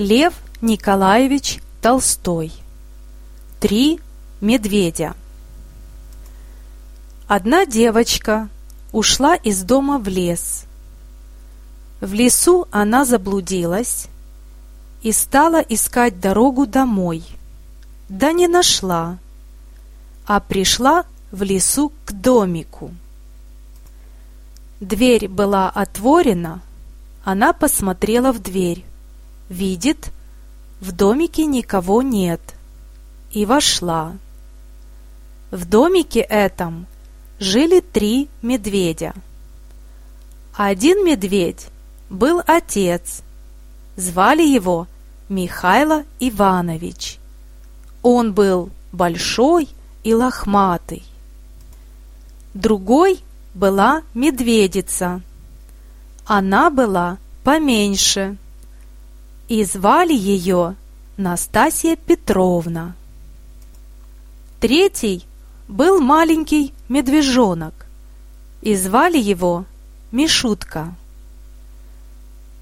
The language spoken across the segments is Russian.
Лев Николаевич Толстой. Три медведя. Одна девочка ушла из дома в лес. В лесу она заблудилась и стала искать дорогу домой. Да не нашла, а пришла в лесу к домику. Дверь была отворена, она посмотрела в дверь. Видит, в домике никого нет. И вошла. В домике этом жили три медведя. Один медведь был отец. Звали его Михайло Иванович. Он был большой и лохматый. Другой была медведица. Она была поменьше и звали ее Настасья Петровна. Третий был маленький медвежонок, и звали его Мишутка.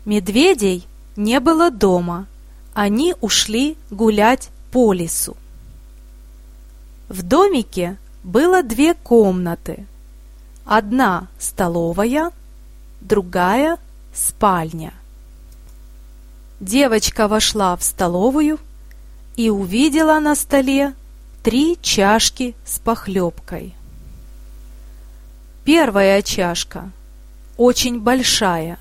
Медведей не было дома, они ушли гулять по лесу. В домике было две комнаты. Одна столовая, другая спальня. Девочка вошла в столовую и увидела на столе три чашки с похлебкой. Первая чашка, очень большая,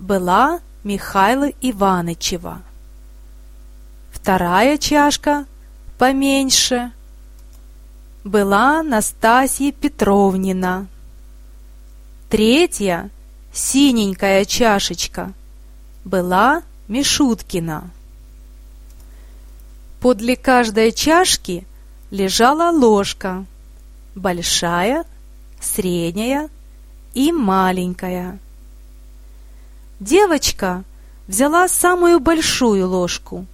была Михайла Иванычева. Вторая чашка, поменьше, была Настасья Петровнина. Третья, синенькая чашечка, была Мишуткина. Подле каждой чашки лежала ложка, большая, средняя и маленькая. Девочка взяла самую большую ложку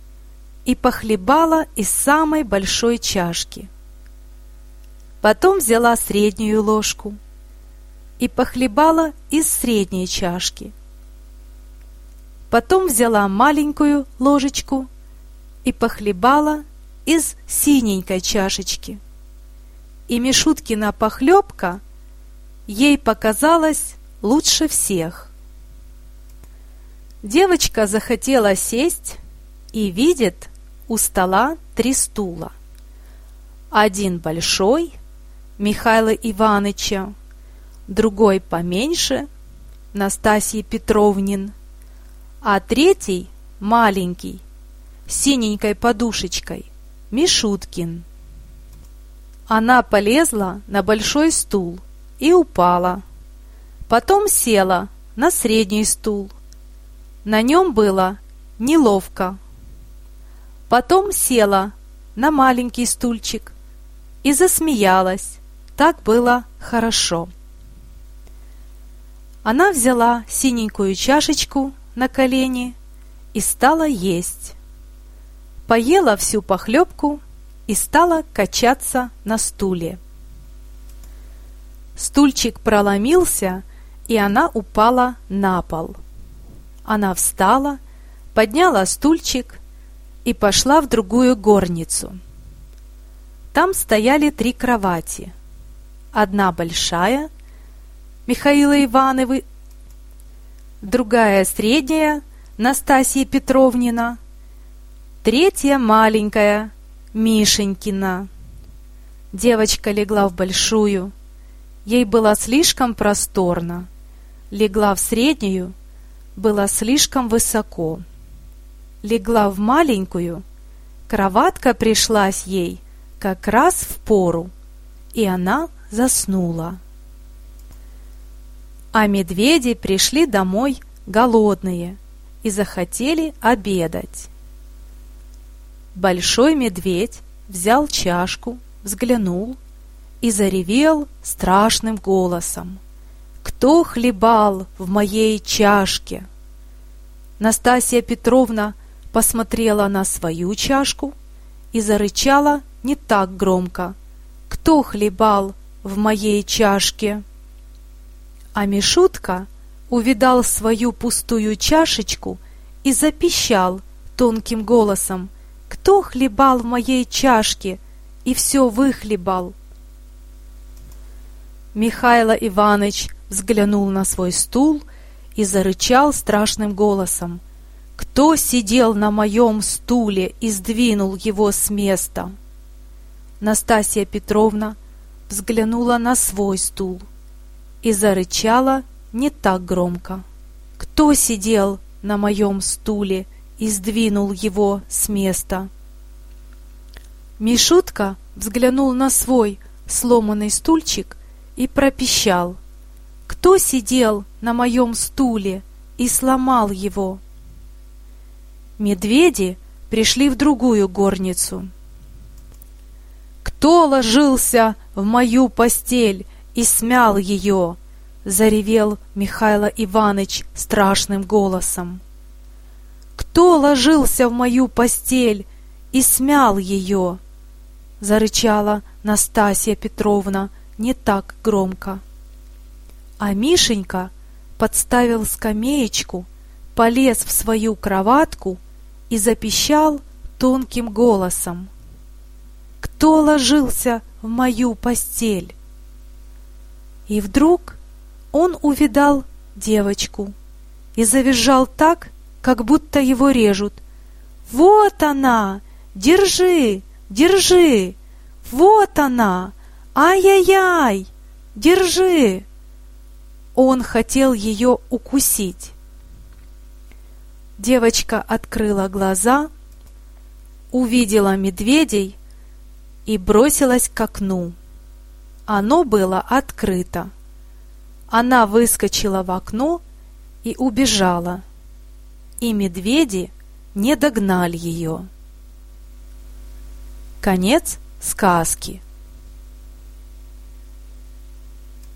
и похлебала из самой большой чашки. Потом взяла среднюю ложку и похлебала из средней чашки – Потом взяла маленькую ложечку и похлебала из синенькой чашечки. И Мишуткина похлебка ей показалась лучше всех. Девочка захотела сесть и видит у стола три стула. Один большой, Михаила Иваныча, другой поменьше, Настасьи Петровнин – а третий, маленький, синенькой подушечкой, Мишуткин. Она полезла на большой стул и упала. Потом села на средний стул. На нем было неловко. Потом села на маленький стульчик и засмеялась. Так было хорошо. Она взяла синенькую чашечку на колени и стала есть. Поела всю похлебку и стала качаться на стуле. Стульчик проломился, и она упала на пол. Она встала, подняла стульчик и пошла в другую горницу. Там стояли три кровати. Одна большая, Михаила Ивановы другая средняя Настасья Петровнина, третья маленькая Мишенькина. Девочка легла в большую, ей было слишком просторно, легла в среднюю, было слишком высоко. Легла в маленькую, кроватка пришлась ей как раз в пору, и она заснула а медведи пришли домой голодные и захотели обедать. Большой медведь взял чашку, взглянул и заревел страшным голосом. «Кто хлебал в моей чашке?» Настасья Петровна посмотрела на свою чашку и зарычала не так громко. «Кто хлебал в моей чашке?» А Мишутка увидал свою пустую чашечку и запищал тонким голосом, «Кто хлебал в моей чашке и все выхлебал?» Михайло Иванович взглянул на свой стул и зарычал страшным голосом. «Кто сидел на моем стуле и сдвинул его с места?» Настасья Петровна взглянула на свой стул и зарычала не так громко. «Кто сидел на моем стуле и сдвинул его с места?» Мишутка взглянул на свой сломанный стульчик и пропищал. «Кто сидел на моем стуле и сломал его?» Медведи пришли в другую горницу. «Кто ложился в мою постель и смял ее?» — заревел Михайло Иванович страшным голосом. «Кто ложился в мою постель и смял ее?» — зарычала Настасья Петровна не так громко. А Мишенька подставил скамеечку, полез в свою кроватку и запищал тонким голосом. «Кто ложился в мою постель?» И вдруг он увидал девочку и завизжал так, как будто его режут. «Вот она! Держи! Держи! Вот она! Ай-яй-яй! Держи!» Он хотел ее укусить. Девочка открыла глаза, увидела медведей и бросилась к окну. Оно было открыто. Она выскочила в окно и убежала, и медведи не догнали ее. Конец сказки.